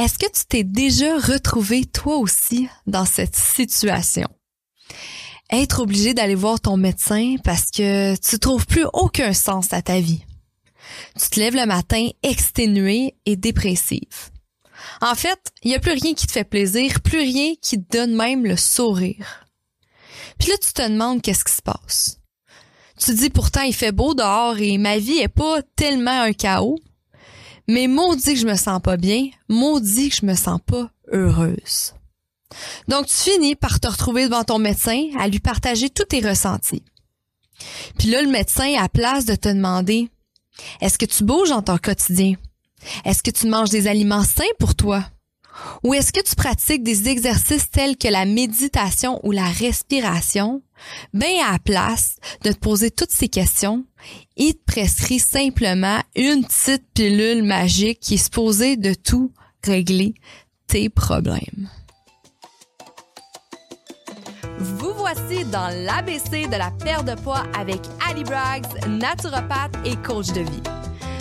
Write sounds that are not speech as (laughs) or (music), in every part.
Est-ce que tu t'es déjà retrouvé toi aussi dans cette situation? Être obligé d'aller voir ton médecin parce que tu trouves plus aucun sens à ta vie. Tu te lèves le matin exténué et dépressive. En fait, il n'y a plus rien qui te fait plaisir, plus rien qui te donne même le sourire. Puis là, tu te demandes qu'est-ce qui se passe. Tu dis pourtant il fait beau dehors et ma vie est pas tellement un chaos. Mais maudit que je me sens pas bien, maudit que je me sens pas heureuse. Donc tu finis par te retrouver devant ton médecin à lui partager tous tes ressentis. Puis là, le médecin, à place de te demander est-ce que tu bouges dans ton quotidien? Est-ce que tu manges des aliments sains pour toi? Ou est-ce que tu pratiques des exercices tels que la méditation ou la respiration? Ben à la place de te poser toutes ces questions, il te prescrit simplement une petite pilule magique qui est de tout régler tes problèmes. Vous voici dans l'ABC de la perte de poids avec Ali Braggs, naturopathe et coach de vie.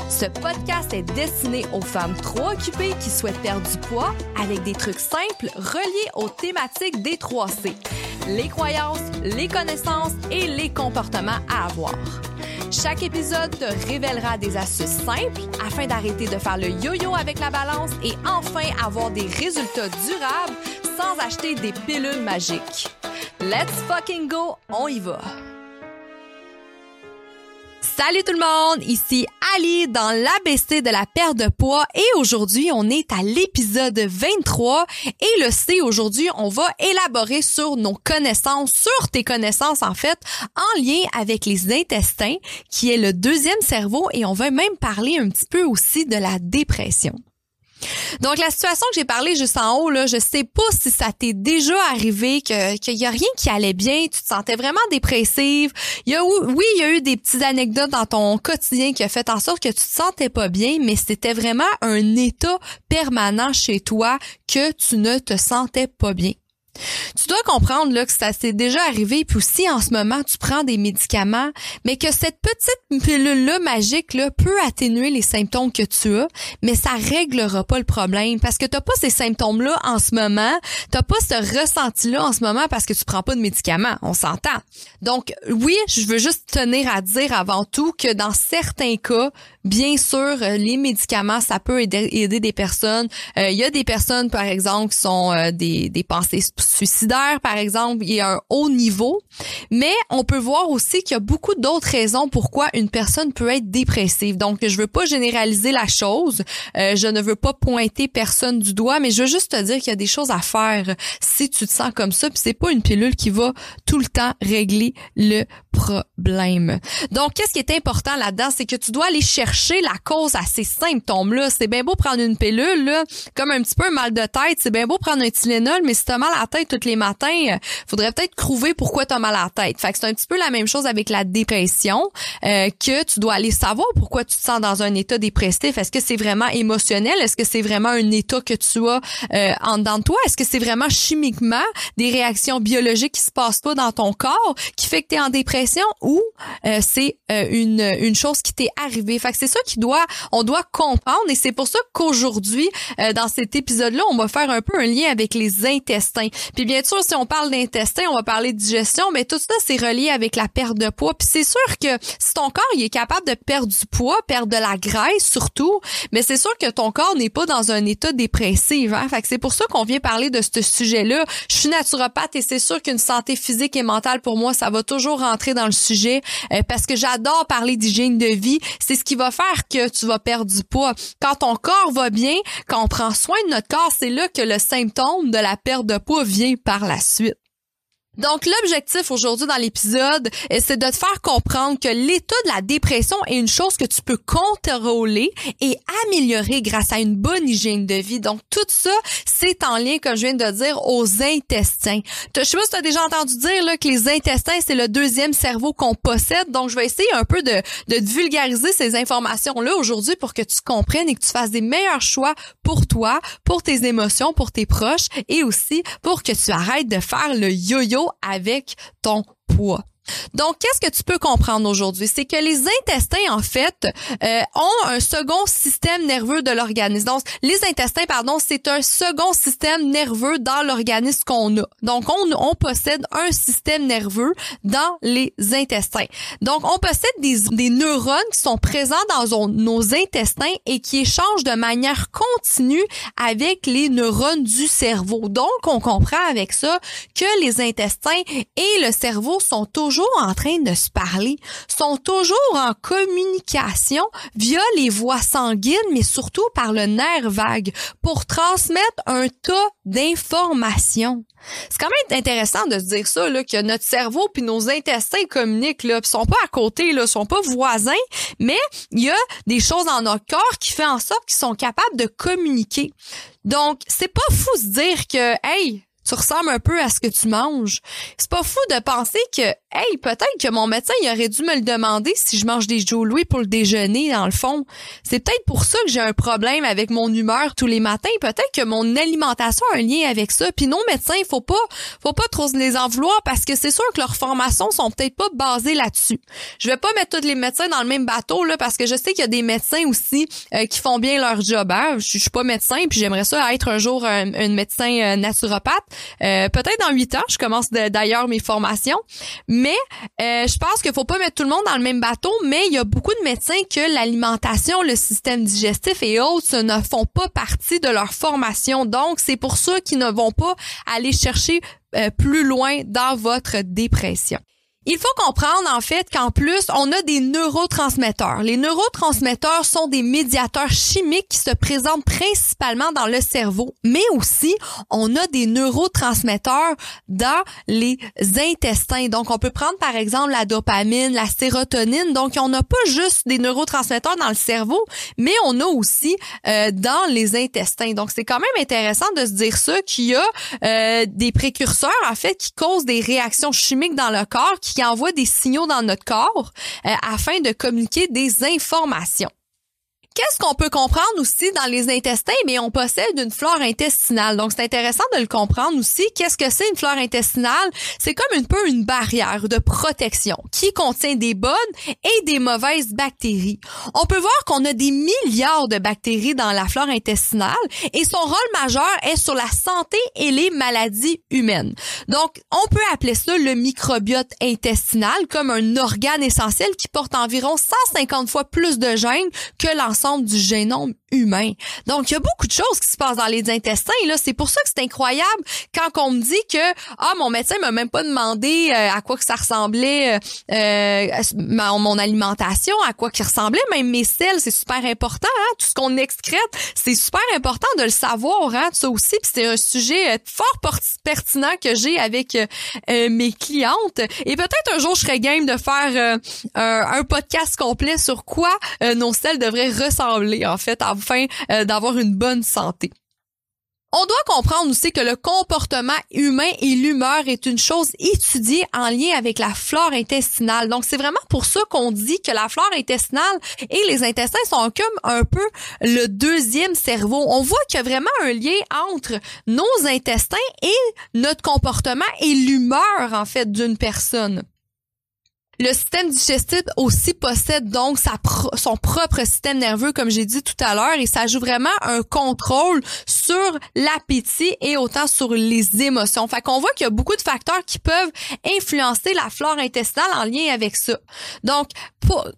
Ce podcast est destiné aux femmes trop occupées qui souhaitent perdre du poids avec des trucs simples reliés aux thématiques des 3C. Les croyances, les connaissances et les comportements à avoir. Chaque épisode te révélera des astuces simples afin d'arrêter de faire le yo-yo avec la balance et enfin avoir des résultats durables sans acheter des pilules magiques. Let's fucking go, on y va! Salut tout le monde, ici Ali dans l'ABC de la perte de poids et aujourd'hui on est à l'épisode 23 et le C aujourd'hui on va élaborer sur nos connaissances, sur tes connaissances en fait, en lien avec les intestins qui est le deuxième cerveau et on va même parler un petit peu aussi de la dépression. Donc la situation que j'ai parlé juste en haut là, je sais pas si ça t'est déjà arrivé que qu'il y a rien qui allait bien, tu te sentais vraiment dépressive. Il y a oui, il y a eu des petites anecdotes dans ton quotidien qui a fait en sorte que tu te sentais pas bien, mais c'était vraiment un état permanent chez toi que tu ne te sentais pas bien. Tu dois comprendre là, que ça s'est déjà arrivé, puis aussi en ce moment, tu prends des médicaments, mais que cette petite pilule-là magique là, peut atténuer les symptômes que tu as, mais ça réglera pas le problème parce que tu pas ces symptômes-là en ce moment, tu pas ce ressenti-là en ce moment parce que tu prends pas de médicaments, on s'entend. Donc oui, je veux juste tenir à dire avant tout que dans certains cas, bien sûr, les médicaments, ça peut aider, des personnes. Euh, il y a des personnes, par exemple, qui sont euh, des, des pensées suicidaire, par exemple, il y a un haut niveau. Mais on peut voir aussi qu'il y a beaucoup d'autres raisons pourquoi une personne peut être dépressive. Donc, je veux pas généraliser la chose. Euh, je ne veux pas pointer personne du doigt, mais je veux juste te dire qu'il y a des choses à faire si tu te sens comme ça. Puis c'est pas une pilule qui va tout le temps régler le problème. Donc, qu'est-ce qui est important là-dedans, c'est que tu dois aller chercher la cause à ces symptômes-là. C'est bien beau prendre une pilule, là, comme un petit peu un mal de tête. C'est bien beau prendre un Tylenol, mais si t'as mal à tête tous les matins, euh, faudrait peut-être trouver pourquoi t'as mal à la tête. Fait que c'est un petit peu la même chose avec la dépression, euh, que tu dois aller savoir pourquoi tu te sens dans un état dépressif. Est-ce que c'est vraiment émotionnel? Est-ce que c'est vraiment un état que tu as euh, en dedans de toi? Est-ce que c'est vraiment chimiquement des réactions biologiques qui se passent pas dans ton corps qui fait que tu es en dépression? ou euh, c'est euh, une, une chose qui t'est arrivée? Fait que c'est ça qui doit, on doit comprendre et c'est pour ça qu'aujourd'hui, euh, dans cet épisode-là, on va faire un peu un lien avec les intestins. Puis bien sûr, si on parle d'intestins, on va parler de digestion, mais tout ça, c'est relié avec la perte de poids. Puis c'est sûr que si ton corps il est capable de perdre du poids, perdre de la graisse surtout, mais c'est sûr que ton corps n'est pas dans un état dépressif. Hein? Fait que c'est pour ça qu'on vient parler de ce sujet-là. Je suis naturopathe et c'est sûr qu'une santé physique et mentale, pour moi, ça va toujours rentrer dans le sujet euh, parce que j'adore parler d'hygiène de vie. C'est ce qui va faire que tu vas perdre du poids. Quand ton corps va bien, quand on prend soin de notre corps, c'est là que le symptôme de la perte de poids vient par la suite. Donc, l'objectif aujourd'hui dans l'épisode, c'est de te faire comprendre que l'état de la dépression est une chose que tu peux contrôler et améliorer grâce à une bonne hygiène de vie. Donc, tout ça, c'est en lien, comme je viens de dire, aux intestins. Je sais pas si tu as déjà entendu dire là, que les intestins, c'est le deuxième cerveau qu'on possède. Donc, je vais essayer un peu de, de vulgariser ces informations-là aujourd'hui pour que tu comprennes et que tu fasses des meilleurs choix pour toi, pour tes émotions, pour tes proches et aussi pour que tu arrêtes de faire le yo-yo avec ton poids. Donc, qu'est-ce que tu peux comprendre aujourd'hui? C'est que les intestins, en fait, euh, ont un second système nerveux de l'organisme. Donc, les intestins, pardon, c'est un second système nerveux dans l'organisme qu'on a. Donc, on, possède un système nerveux dans les intestins. Donc, on possède des, des neurones qui sont présents dans nos intestins et qui échangent de manière continue avec les neurones du cerveau. Donc, on comprend avec ça que les intestins et le cerveau sont toujours en train de se parler, sont toujours en communication via les voies sanguines, mais surtout par le nerf vague pour transmettre un tas d'informations. C'est quand même intéressant de se dire ça, là, que notre cerveau puis nos intestins communiquent, là, sont pas à côté, là, sont pas voisins, mais il y a des choses dans notre corps qui font en sorte qu'ils sont capables de communiquer. Donc, c'est pas fou se dire que, hey, tu ressembles un peu à ce que tu manges. C'est pas fou de penser que, hey, peut-être que mon médecin, il aurait dû me le demander si je mange des Joe Louis pour le déjeuner, dans le fond. C'est peut-être pour ça que j'ai un problème avec mon humeur tous les matins. Peut-être que mon alimentation a un lien avec ça. Puis non, médecins, faut pas, faut pas trop les en vouloir parce que c'est sûr que leurs formations sont peut-être pas basées là-dessus. Je vais pas mettre tous les médecins dans le même bateau, là, parce que je sais qu'il y a des médecins aussi euh, qui font bien leur job. Hein. Je, suis pas médecin, puis j'aimerais ça être un jour un, médecin euh, naturopathe. Euh, peut-être dans huit ans, je commence d'ailleurs mes formations. Euh, je pense qu'il faut pas mettre tout le monde dans le même bateau, mais il y a beaucoup de médecins que l'alimentation, le système digestif et autres ne font pas partie de leur formation. Donc, c'est pour ça qu'ils ne vont pas aller chercher euh, plus loin dans votre dépression. Il faut comprendre en fait qu'en plus, on a des neurotransmetteurs. Les neurotransmetteurs sont des médiateurs chimiques qui se présentent principalement dans le cerveau, mais aussi on a des neurotransmetteurs dans les intestins. Donc on peut prendre par exemple la dopamine, la sérotonine. Donc on n'a pas juste des neurotransmetteurs dans le cerveau, mais on a aussi euh, dans les intestins. Donc c'est quand même intéressant de se dire ça qu'il y a euh, des précurseurs en fait qui causent des réactions chimiques dans le corps envoie des signaux dans notre corps euh, afin de communiquer des informations. Qu'est-ce qu'on peut comprendre aussi dans les intestins? Mais on possède une flore intestinale. Donc, c'est intéressant de le comprendre aussi. Qu'est-ce que c'est une flore intestinale? C'est comme un peu une barrière de protection qui contient des bonnes et des mauvaises bactéries. On peut voir qu'on a des milliards de bactéries dans la flore intestinale et son rôle majeur est sur la santé et les maladies humaines. Donc, on peut appeler ça le microbiote intestinal comme un organe essentiel qui porte environ 150 fois plus de gènes que l'ensemble du génome humain. Donc, il y a beaucoup de choses qui se passent dans les intestins. Là, c'est pour ça que c'est incroyable quand on me dit que ah mon médecin m'a même pas demandé euh, à quoi que ça ressemblait euh, euh mon alimentation, à quoi qu'il ressemblait, même mes selles, c'est super important. Hein? Tout ce qu'on excrète, c'est super important de le savoir. Hein? Ça aussi, c'est un sujet euh, fort pertinent que j'ai avec mes clientes. Et peut-être un jour, je serais game de faire un, un, podcast complet sur quoi nos selles devraient ressembler en fait afin euh, d'avoir une bonne santé. On doit comprendre aussi que le comportement humain et l'humeur est une chose étudiée en lien avec la flore intestinale. Donc, c'est vraiment pour ça qu'on dit que la flore intestinale et les intestins sont comme un peu le deuxième cerveau. On voit qu'il y a vraiment un lien entre nos intestins et notre comportement et l'humeur, en fait, d'une personne. Le système digestif aussi possède donc son propre système nerveux, comme j'ai dit tout à l'heure, et ça joue vraiment un contrôle sur l'appétit et autant sur les émotions. Fait qu'on voit qu'il y a beaucoup de facteurs qui peuvent influencer la flore intestinale en lien avec ça. Donc,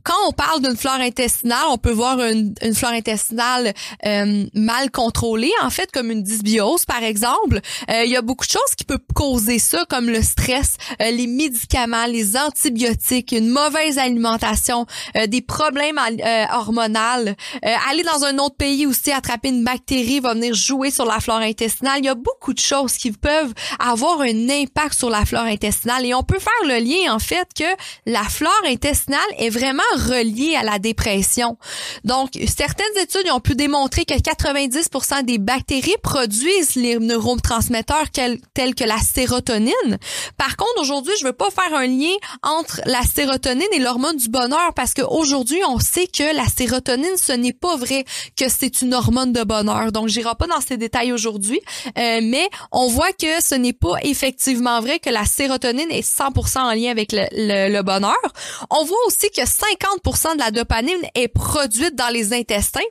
quand on parle d'une flore intestinale, on peut voir une, une flore intestinale euh, mal contrôlée, en fait, comme une dysbiose, par exemple. Euh, il y a beaucoup de choses qui peuvent causer ça, comme le stress, euh, les médicaments, les antibiotiques une mauvaise alimentation, euh, des problèmes euh, hormonaux, euh, aller dans un autre pays aussi attraper une bactérie va venir jouer sur la flore intestinale. Il y a beaucoup de choses qui peuvent avoir un impact sur la flore intestinale et on peut faire le lien en fait que la flore intestinale est vraiment reliée à la dépression. Donc certaines études ont pu démontrer que 90% des bactéries produisent les neurotransmetteurs tels que la sérotonine. Par contre, aujourd'hui, je veux pas faire un lien entre la la sérotonine est l'hormone du bonheur parce qu'aujourd'hui, on sait que la sérotonine, ce n'est pas vrai que c'est une hormone de bonheur. Donc, j'irai pas dans ces détails aujourd'hui, euh, mais on voit que ce n'est pas effectivement vrai que la sérotonine est 100% en lien avec le, le bonheur. On voit aussi que 50% de la dopamine est produite dans les intestins.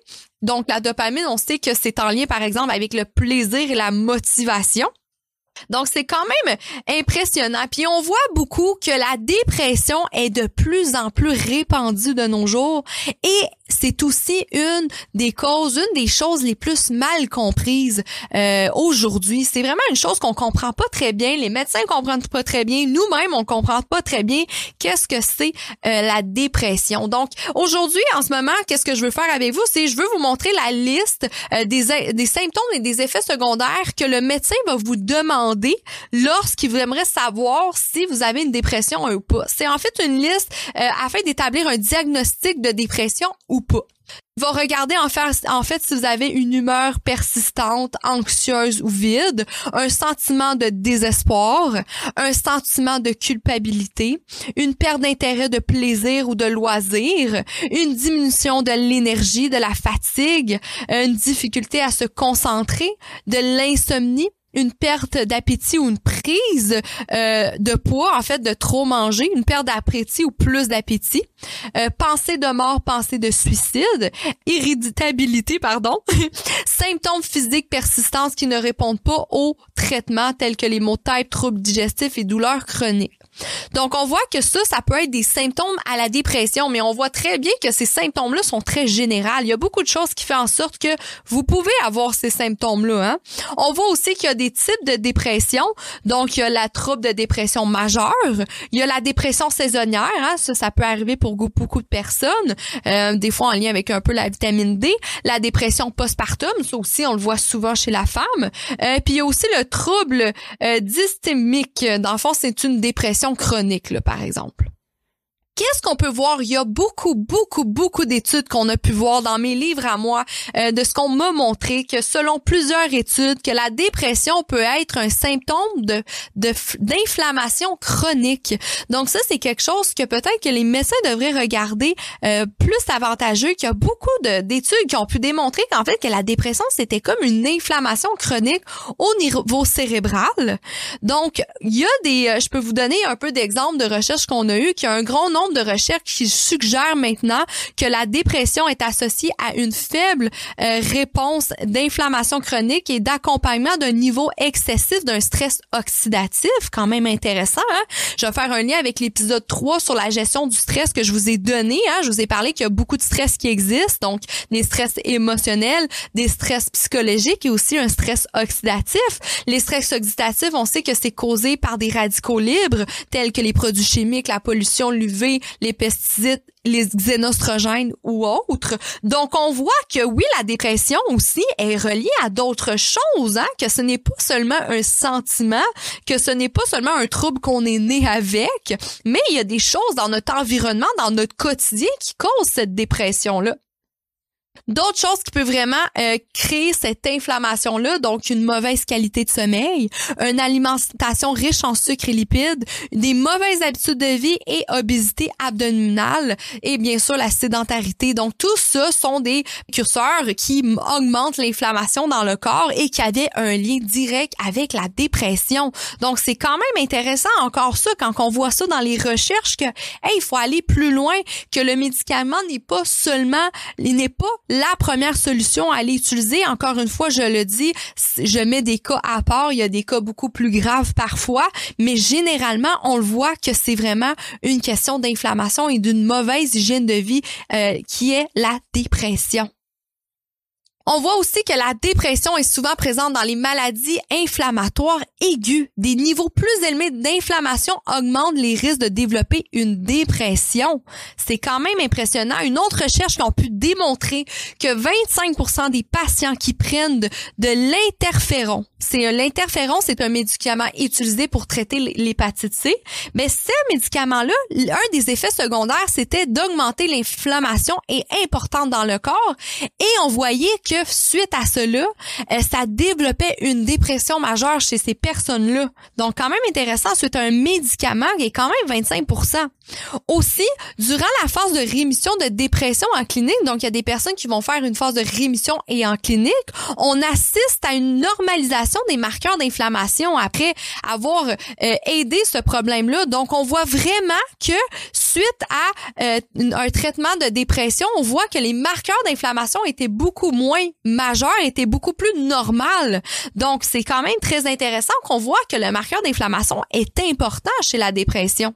Donc, la dopamine, on sait que c'est en lien, par exemple, avec le plaisir et la motivation. Donc, c'est quand même impressionnant. Puis, on voit beaucoup que la dépression est de plus en plus répandue de nos jours et c'est aussi une des causes, une des choses les plus mal comprises euh, aujourd'hui. C'est vraiment une chose qu'on comprend pas très bien. Les médecins comprennent pas très bien. Nous-mêmes, on comprend pas très bien qu'est-ce que c'est euh, la dépression. Donc, aujourd'hui, en ce moment, qu'est-ce que je veux faire avec vous? C'est je veux vous montrer la liste euh, des, des symptômes et des effets secondaires que le médecin va vous demander lorsqu'il aimerait savoir si vous avez une dépression ou pas. C'est en fait une liste afin d'établir un diagnostic de dépression ou pas. Il va regarder en, en fait si vous avez une humeur persistante, anxieuse ou vide, un sentiment de désespoir, un sentiment de culpabilité, une perte d'intérêt de plaisir ou de loisir, une diminution de l'énergie, de la fatigue, une difficulté à se concentrer, de l'insomnie, une perte d'appétit ou une prise euh, de poids, en fait, de trop manger, une perte d'appétit ou plus d'appétit, euh, pensée de mort, pensée de suicide, irritabilité, pardon, (laughs) symptômes physiques persistants qui ne répondent pas au traitement tels que les maux de troubles digestifs et douleurs chroniques. Donc, on voit que ça, ça peut être des symptômes à la dépression, mais on voit très bien que ces symptômes-là sont très généraux. Il y a beaucoup de choses qui font en sorte que vous pouvez avoir ces symptômes-là. Hein. On voit aussi qu'il y a des types de dépression. Donc, il y a la trouble de dépression majeure. Il y a la dépression saisonnière. Hein. Ça, ça peut arriver pour beaucoup de personnes. Euh, des fois en lien avec un peu la vitamine D. La dépression postpartum, ça aussi, on le voit souvent chez la femme. Euh, puis, il y a aussi le trouble euh, dystémique. Dans le fond, c'est une dépression chronique, par exemple qu'est-ce qu'on peut voir? Il y a beaucoup, beaucoup, beaucoup d'études qu'on a pu voir dans mes livres à moi, euh, de ce qu'on m'a montré, que selon plusieurs études, que la dépression peut être un symptôme de d'inflammation chronique. Donc ça, c'est quelque chose que peut-être que les médecins devraient regarder euh, plus avantageux, qu'il y a beaucoup d'études qui ont pu démontrer qu'en fait, que la dépression, c'était comme une inflammation chronique au niveau cérébral. Donc, il y a des, euh, je peux vous donner un peu d'exemples de recherches qu'on a eu, qu'il y a un grand nombre de recherches qui suggèrent maintenant que la dépression est associée à une faible euh, réponse d'inflammation chronique et d'accompagnement d'un niveau excessif d'un stress oxydatif, quand même intéressant. Hein? Je vais faire un lien avec l'épisode 3 sur la gestion du stress que je vous ai donné. Hein? Je vous ai parlé qu'il y a beaucoup de stress qui existent, donc des stress émotionnels, des stress psychologiques et aussi un stress oxydatif. Les stress oxydatifs, on sait que c'est causé par des radicaux libres tels que les produits chimiques, la pollution, l'UV, les pesticides, les xénostrogènes ou autres. Donc, on voit que oui, la dépression aussi est reliée à d'autres choses, hein, que ce n'est pas seulement un sentiment, que ce n'est pas seulement un trouble qu'on est né avec, mais il y a des choses dans notre environnement, dans notre quotidien qui causent cette dépression-là. D'autres choses qui peuvent vraiment euh, créer cette inflammation-là, donc une mauvaise qualité de sommeil, une alimentation riche en sucre et lipides, des mauvaises habitudes de vie et obésité abdominale et bien sûr la sédentarité. Donc tout ça sont des curseurs qui augmentent l'inflammation dans le corps et qui avaient un lien direct avec la dépression. Donc c'est quand même intéressant encore ça quand on voit ça dans les recherches que hey, il faut aller plus loin que le médicament n'est pas seulement il n'est pas la première solution à aller utiliser. Encore une fois, je le dis, je mets des cas à part. Il y a des cas beaucoup plus graves parfois, mais généralement, on le voit que c'est vraiment une question d'inflammation et d'une mauvaise hygiène de vie euh, qui est la dépression. On voit aussi que la dépression est souvent présente dans les maladies inflammatoires aiguës. Des niveaux plus élevés d'inflammation augmentent les risques de développer une dépression. C'est quand même impressionnant. Une autre recherche qui a pu démontrer que 25% des patients qui prennent de, l'interféron, c'est l'interféron, c'est un médicament utilisé pour traiter l'hépatite C, mais ce médicament-là, un des effets secondaires, c'était d'augmenter l'inflammation et importante dans le corps et on voyait que suite à cela, euh, ça développait une dépression majeure chez ces Donc, quand même intéressant, c'est un médicament qui est quand même 25 Aussi, durant la phase de rémission de dépression en clinique, donc il y a des personnes qui vont faire une phase de rémission et en clinique, on assiste à une normalisation des marqueurs d'inflammation après avoir euh, aidé ce problème-là. Donc, on voit vraiment que suite à euh, un traitement de dépression, on voit que les marqueurs d'inflammation étaient beaucoup moins majeurs, étaient beaucoup plus normales. Donc, c'est quand même très intéressant qu'on voit que le marqueur d'inflammation est important chez la dépression.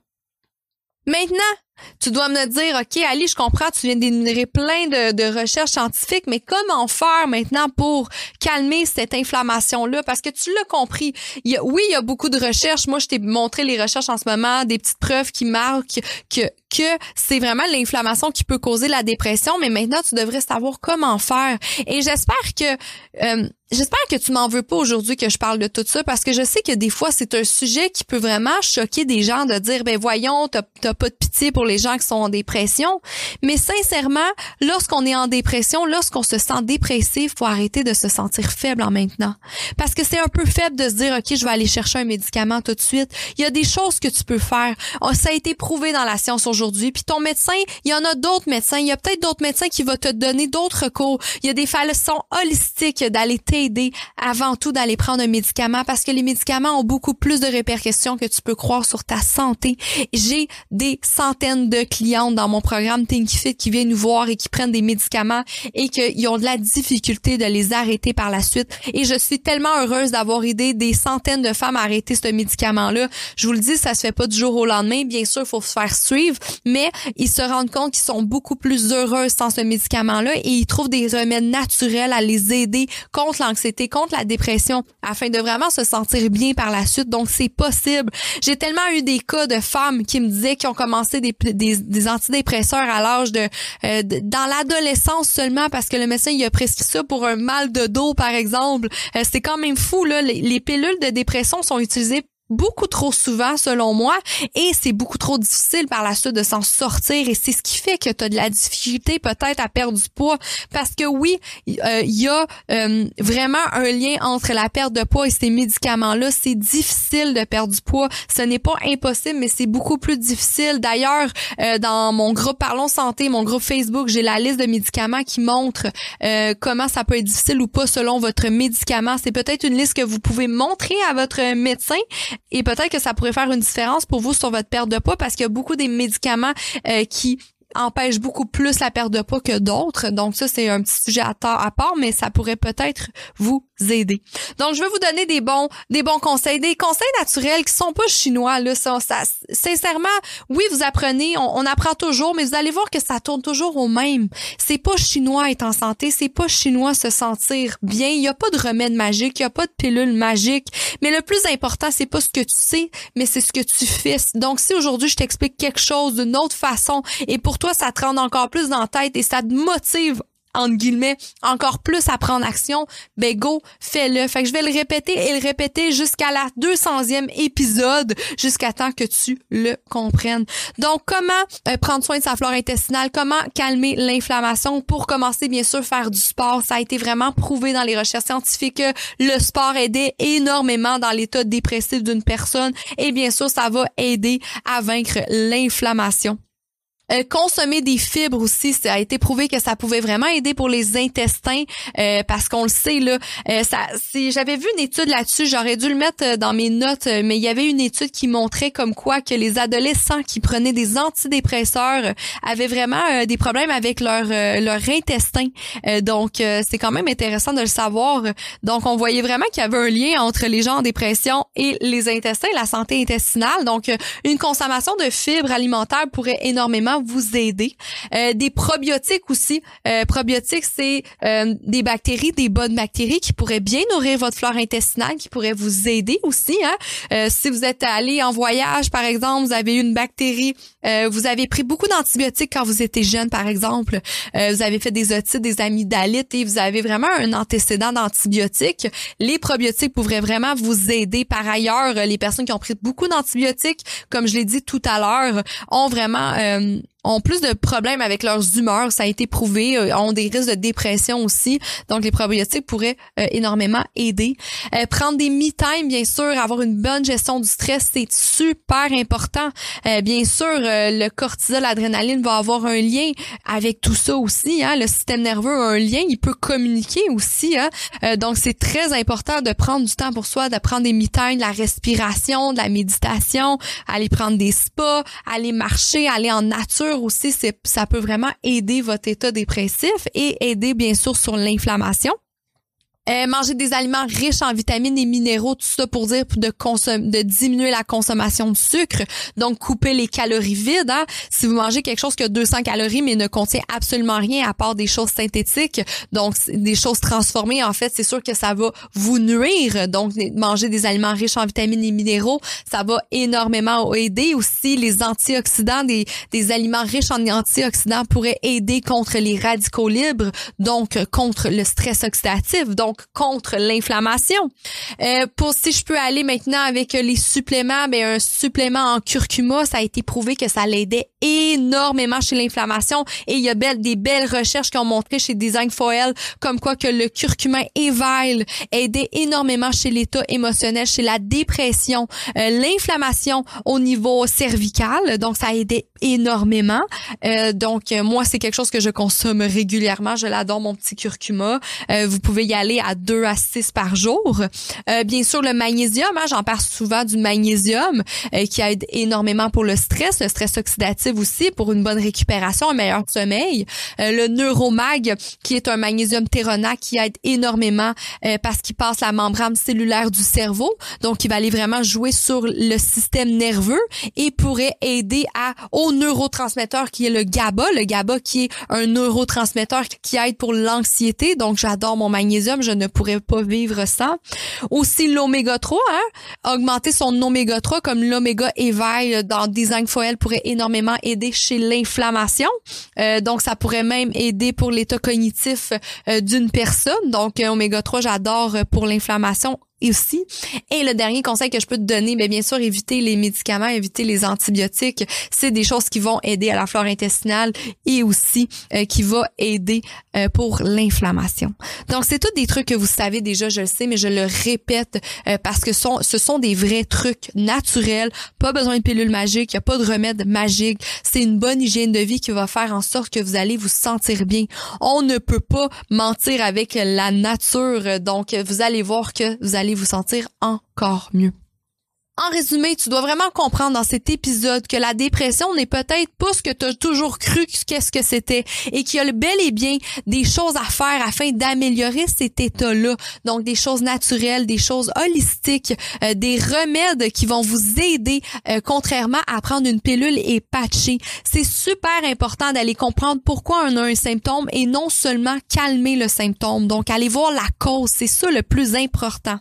Maintenant, tu dois me dire, OK, Ali, je comprends, tu viens d'énumérer plein de, de, recherches scientifiques, mais comment faire maintenant pour calmer cette inflammation-là? Parce que tu l'as compris. Oui, il y a beaucoup de recherches. Moi, je t'ai montré les recherches en ce moment, des petites preuves qui marquent que, que c'est vraiment l'inflammation qui peut causer la dépression, mais maintenant, tu devrais savoir comment faire. Et j'espère que... Euh, J'espère que tu m'en veux pas aujourd'hui que je parle de tout ça parce que je sais que des fois c'est un sujet qui peut vraiment choquer des gens de dire ben voyons t'as pas de pitié pour les gens qui sont en dépression. Mais sincèrement lorsqu'on est en dépression lorsqu'on se sent dépressif faut arrêter de se sentir faible en maintenant. Parce que c'est un peu faible de se dire ok je vais aller chercher un médicament tout de suite. Il y a des choses que tu peux faire. Oh, ça a été prouvé dans la science aujourd'hui. Puis ton médecin il y en a d'autres médecins. Il y a peut-être d'autres médecins qui vont te donner d'autres cours. Il y a des façons holistiques d'aller t'aider avant tout d'aller prendre un médicament parce que les médicaments ont beaucoup plus de répercussions que tu peux croire sur ta santé. J'ai des centaines de clientes dans mon programme Think Fit qui viennent nous voir et qui prennent des médicaments et qu'ils ont de la difficulté de les arrêter par la suite. Et je suis tellement heureuse d'avoir aidé des centaines de femmes à arrêter ce médicament-là. Je vous le dis, ça se fait pas du jour au lendemain. Bien sûr, il faut se faire suivre, mais ils se rendent compte qu'ils sont beaucoup plus heureux sans ce médicament-là et ils trouvent des remèdes naturels à les aider contre l'anxiété, contre la dépression, afin de vraiment se sentir bien par la suite. Donc, c'est possible. J'ai tellement eu des cas de femmes qui me disaient qu'ils ont commencé des, des, antidépresseurs à l'âge euh, de, dans l'adolescence seulement parce que le médecin il a prescrit ça pour un mal de dos, par exemple. Euh, c'est quand même fou, là. Les, les pilules de dépression sont utilisées beaucoup trop souvent selon moi et c'est beaucoup trop difficile par la suite de s'en sortir et c'est ce qui fait que tu as de la difficulté peut-être à perdre du poids parce que oui, euh, il y a euh, vraiment un lien entre la perte de poids et ces médicaments-là. C'est difficile de perdre du poids. Ce n'est pas impossible, mais c'est beaucoup plus difficile. D'ailleurs, euh, dans mon groupe Parlons Santé, mon groupe Facebook, j'ai la liste de médicaments qui montre comment ça peut être difficile ou pas selon votre médicament. C'est peut-être une liste que vous pouvez montrer à votre médecin et peut-être que ça pourrait faire une différence pour vous sur votre perte de poids parce qu'il y a beaucoup des médicaments euh, qui empêchent beaucoup plus la perte de poids que d'autres. Donc ça, c'est un petit sujet à, part, mais ça pourrait peut-être vous aider. Donc, je vais vous donner des bons, des bons conseils, des conseils naturels qui sont pas chinois, là. Sincèrement, oui, vous apprenez, on, apprend toujours, mais vous allez voir que ça tourne toujours au même. C'est pas chinois être en santé, c'est pas chinois se sentir bien. Il y a pas de remède magique, il y a pas de pilule magique. Mais le plus important, c'est pas ce que tu sais, mais c'est ce que tu fais. Donc, si aujourd'hui je t'explique quelque chose d'une autre façon et pour ça te rend encore plus dans la tête et ça te motive entre guillemets, encore plus à prendre action, ben go, fais-le. Fait que je vais le répéter et le répéter jusqu'à la 200e épisode, jusqu'à temps que tu le comprennes. Donc, comment euh, prendre soin de sa flore intestinale, comment calmer l'inflammation? Pour commencer, bien sûr, faire du sport. Ça a été vraiment prouvé dans les recherches scientifiques que le sport aidait énormément dans l'état dépressif d'une personne et bien sûr, ça va aider à vaincre l'inflammation. Euh, consommer des fibres aussi, ça a été prouvé que ça pouvait vraiment aider pour les intestins euh, parce qu'on le sait là. Euh, ça, si j'avais vu une étude là-dessus, j'aurais dû le mettre dans mes notes, mais il y avait une étude qui montrait comme quoi que les adolescents qui prenaient des antidépresseurs avaient vraiment des problèmes avec leur leur intestin. donc c'est quand même intéressant de le savoir. Donc on voyait vraiment qu'il y avait un lien entre les gens en dépression et les intestins, la santé intestinale. Donc une consommation de fibres alimentaires pourrait énormément vous aider. Euh, des probiotiques aussi. Euh, probiotiques, c'est euh, des bactéries, des bonnes bactéries qui pourraient bien nourrir votre flore intestinale, qui pourraient vous aider aussi. Hein? Euh, si vous êtes allé en voyage, par exemple, vous avez eu une bactérie, euh, vous avez pris beaucoup d'antibiotiques quand vous étiez jeune, par exemple, vous avez fait des otites, des amygdalites et vous avez vraiment un antécédent d'antibiotiques. Les probiotiques pourraient vraiment vous aider. Par ailleurs, les personnes qui ont pris beaucoup d'antibiotiques, comme je l'ai dit tout à l'heure, ont vraiment ont plus de problèmes avec leurs humeurs, ça a été prouvé, euh, ont des risques de dépression aussi. Donc les probiotiques pourraient euh, énormément aider. Euh, prendre des me-time, bien sûr, avoir une bonne gestion du stress, c'est super important. bien sûr, le cortisol, l'adrénaline va avoir un lien avec tout ça aussi. Hein. Le système nerveux a un lien, il peut communiquer aussi. Hein. donc c'est très important de prendre du temps pour soi, de prendre des me-time, de la respiration, de la méditation, aller prendre des spas, aller marcher, aller en nature aussi, ça peut vraiment aider votre état dépressif et aider bien sûr sur l'inflammation. Euh, manger des aliments riches en vitamines et minéraux, tout ça pour dire de de diminuer la consommation de sucre, donc couper les calories vides. Hein. Si vous mangez quelque chose qui a 200 calories mais ne contient absolument rien à part des choses synthétiques, donc des choses transformées, en fait, c'est sûr que ça va vous nuire. Donc manger des aliments riches en vitamines et minéraux, ça va énormément aider. Aussi les antioxydants, des, des aliments riches en antioxydants pourraient aider contre les radicaux libres, donc contre le stress oxydatif. Donc contre l'inflammation. Euh, pour si je peux aller maintenant avec les suppléments, ben un supplément en curcuma, ça a été prouvé que ça l'aidait énormément chez l'inflammation et il y a des belles recherches qui ont montré chez Design Foil comme quoi que le curcuma Evile aidait énormément chez l'état émotionnel, chez la dépression, euh, l'inflammation au niveau cervical, donc ça aidait énormément. Euh, donc moi c'est quelque chose que je consomme régulièrement, je l'adore mon petit curcuma. vous pouvez y aller à 2 à 6 par jour. Euh, bien sûr, le magnésium, hein, j'en parle souvent du magnésium euh, qui aide énormément pour le stress, le stress oxydatif aussi, pour une bonne récupération, un meilleur sommeil. Euh, le neuromag, qui est un magnésium théronat qui aide énormément parce qu'il passe la membrane cellulaire du cerveau, donc il va aller vraiment jouer sur le système nerveux et pourrait aider à au neurotransmetteur qui est le GABA, le GABA qui est un neurotransmetteur qui aide pour l'anxiété. Donc j'adore mon magnésium, ne pourrais pas vivre sans. Aussi l'oméga 3, hein? augmenter son oméga 3 comme l'oméga éveil dans Design Foil pourrait énormément aider chez l'inflammation. Euh, donc ça pourrait même aider pour l'état cognitif euh, d'une personne. Donc euh, oméga 3 j'adore pour l'inflammation Et le dernier conseil que je peux te donner, bien, bien sûr, éviter les médicaments, éviter les antibiotiques. C'est des choses qui vont aider à la flore intestinale et aussi euh, qui va aider euh, pour l'inflammation. Donc, c'est tous des trucs que vous savez déjà, je le sais, mais je le répète euh, parce que ce sont des vrais trucs naturels. Pas besoin de pilule magique, il n'y a pas de remède magique. C'est une bonne hygiène de vie qui va faire en sorte que vous allez vous sentir bien. On ne peut pas mentir avec la nature. Donc, vous allez voir que vous allez vous sentir encore mieux. En résumé, tu dois vraiment comprendre dans cet épisode que la dépression n'est peut-être pas ce que tu as toujours cru qu'est-ce que c'était et qu'il y a bel et bien des choses à faire afin d'améliorer cet état-là. Donc des choses naturelles, des choses holistiques, euh, des remèdes qui vont vous aider euh, contrairement à prendre une pilule et patcher. C'est super important d'aller comprendre pourquoi on a un symptôme et non seulement calmer le symptôme. Donc aller voir la cause, c'est ça le plus important.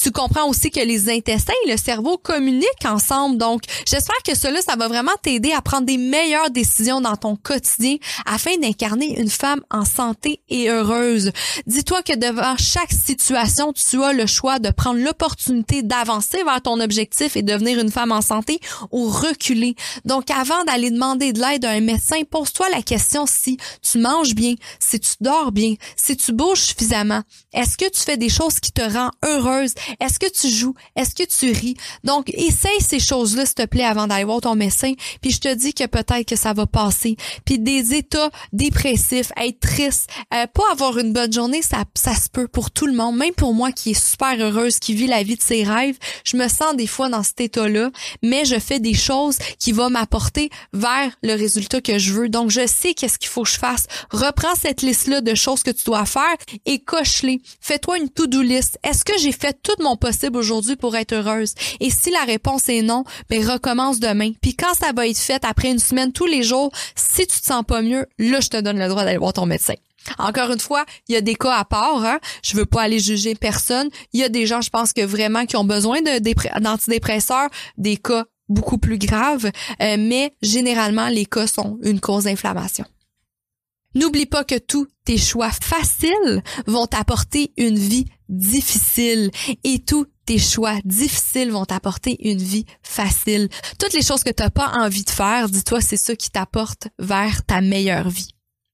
Tu comprends aussi que les intestins et le cerveau communiquent ensemble. Donc, j'espère que cela, ça va vraiment t'aider à prendre des meilleures décisions dans ton quotidien afin d'incarner une femme en santé et heureuse. Dis-toi que devant chaque situation, tu as le choix de prendre l'opportunité d'avancer vers ton objectif et devenir une femme en santé ou reculer. Donc, avant d'aller demander de l'aide à un médecin, pose-toi la question si tu manges bien, si tu dors bien, si tu bouges suffisamment. Est-ce que tu fais des choses qui te rendent heureuse? Est-ce que tu joues? Est-ce que tu ris? Donc, essaye ces choses-là, s'il te plaît, avant d'aller voir ton médecin. Puis je te dis que peut-être que ça va passer. Puis des états dépressifs, être triste, euh, pas avoir une bonne journée, ça, ça se peut pour tout le monde. Même pour moi qui est super heureuse, qui vit la vie de ses rêves, je me sens des fois dans cet état-là, mais je fais des choses qui vont m'apporter vers le résultat que je veux. Donc, je sais qu'est-ce qu'il faut que je fasse. Reprends cette liste-là de choses que tu dois faire et coche-les. Fais-toi une to-do list. Est-ce que j'ai fait tout mon possible aujourd'hui pour être heureuse. Et si la réponse est non, ben recommence demain. Puis quand ça va être fait après une semaine, tous les jours, si tu te sens pas mieux, là, je te donne le droit d'aller voir ton médecin. Encore une fois, il y a des cas à part. Hein? Je veux pas aller juger personne. Il y a des gens, je pense que vraiment qui ont besoin d'antidépresseurs, des cas beaucoup plus graves, euh, mais généralement les cas sont une cause d'inflammation. N'oublie pas que tous tes choix faciles vont t'apporter une vie difficile et tous tes choix difficiles vont t'apporter une vie facile. Toutes les choses que tu n'as pas envie de faire, dis-toi, c'est ça qui t'apporte vers ta meilleure vie.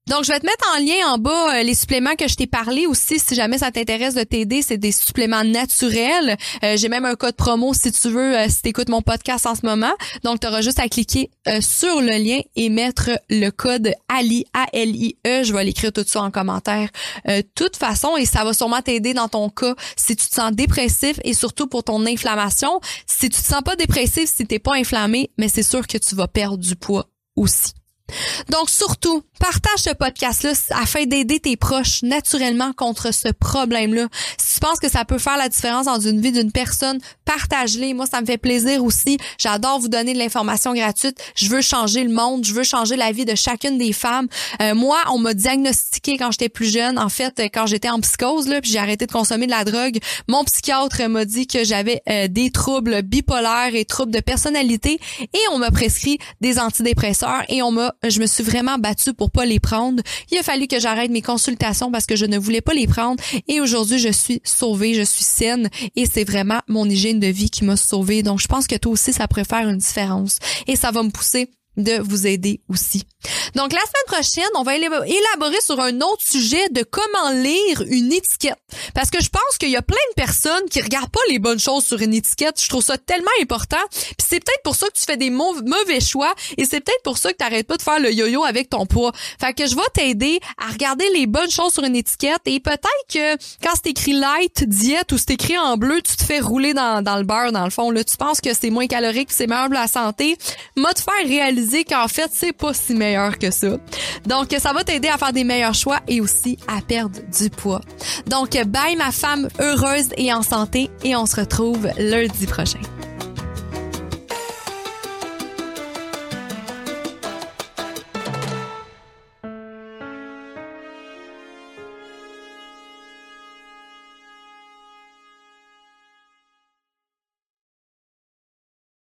Donc, je vais te mettre en lien en bas euh, les suppléments que je t'ai parlé aussi. Si jamais ça t'intéresse de t'aider, c'est des suppléments naturels. Euh, j'ai même un code promo si tu veux, euh, si tu écoutes mon podcast en ce moment. Donc, tu auras juste à cliquer sur le lien et mettre le code Ali, A-L-I-E. Je vais l'écrire tout ça en commentaire. de toute façon, et ça va sûrement t'aider dans ton cas si tu te sens dépressif et surtout pour ton inflammation. Si tu te sens pas dépressif, si t'es pas inflammé, mais c'est sûr que tu vas perdre du poids aussi. Donc surtout, partage ce podcast-là afin d'aider tes proches naturellement contre ce problème-là. Si tu penses que ça peut faire la différence dans une vie d'une personne, partage-les. Moi, ça me fait plaisir aussi. J'adore vous donner de l'information gratuite. Je veux changer le monde. Je veux changer la vie de chacune des femmes. Euh, moi, on m'a diagnostiqué quand j'étais plus jeune. En fait, quand j'étais en psychose, là, puis j'ai arrêté de consommer de la drogue, mon psychiatre m'a dit que j'avais euh, des troubles bipolaires et troubles de personnalité et on m'a prescrit des antidépresseurs et on m'a je me suis vraiment battue pour pas les prendre. Il a fallu que j'arrête mes consultations parce que je ne voulais pas les prendre et aujourd'hui je suis sauvée, je suis saine et c'est vraiment mon hygiène de vie qui m'a sauvée. Donc je pense que toi aussi ça pourrait faire une différence et ça va me pousser de vous aider aussi. Donc la semaine prochaine, on va élaborer sur un autre sujet de comment lire une étiquette. Parce que je pense qu'il y a plein de personnes qui regardent pas les bonnes choses sur une étiquette. Je trouve ça tellement important. Puis c'est peut-être pour ça que tu fais des mauvais choix et c'est peut-être pour ça que tu n'arrêtes pas de faire le yo-yo avec ton poids. Fait que je vais t'aider à regarder les bonnes choses sur une étiquette et peut-être que quand c'est écrit light, diète ou c'est écrit en bleu, tu te fais rouler dans, le beurre dans le fond. Là, tu penses que c'est moins calorique, c'est meilleur pour la santé. Te faire qu'en fait, c'est pas si meilleur que ça. Donc, ça va t'aider à faire des meilleurs choix et aussi à perdre du poids. Donc, bye ma femme heureuse et en santé et on se retrouve lundi prochain.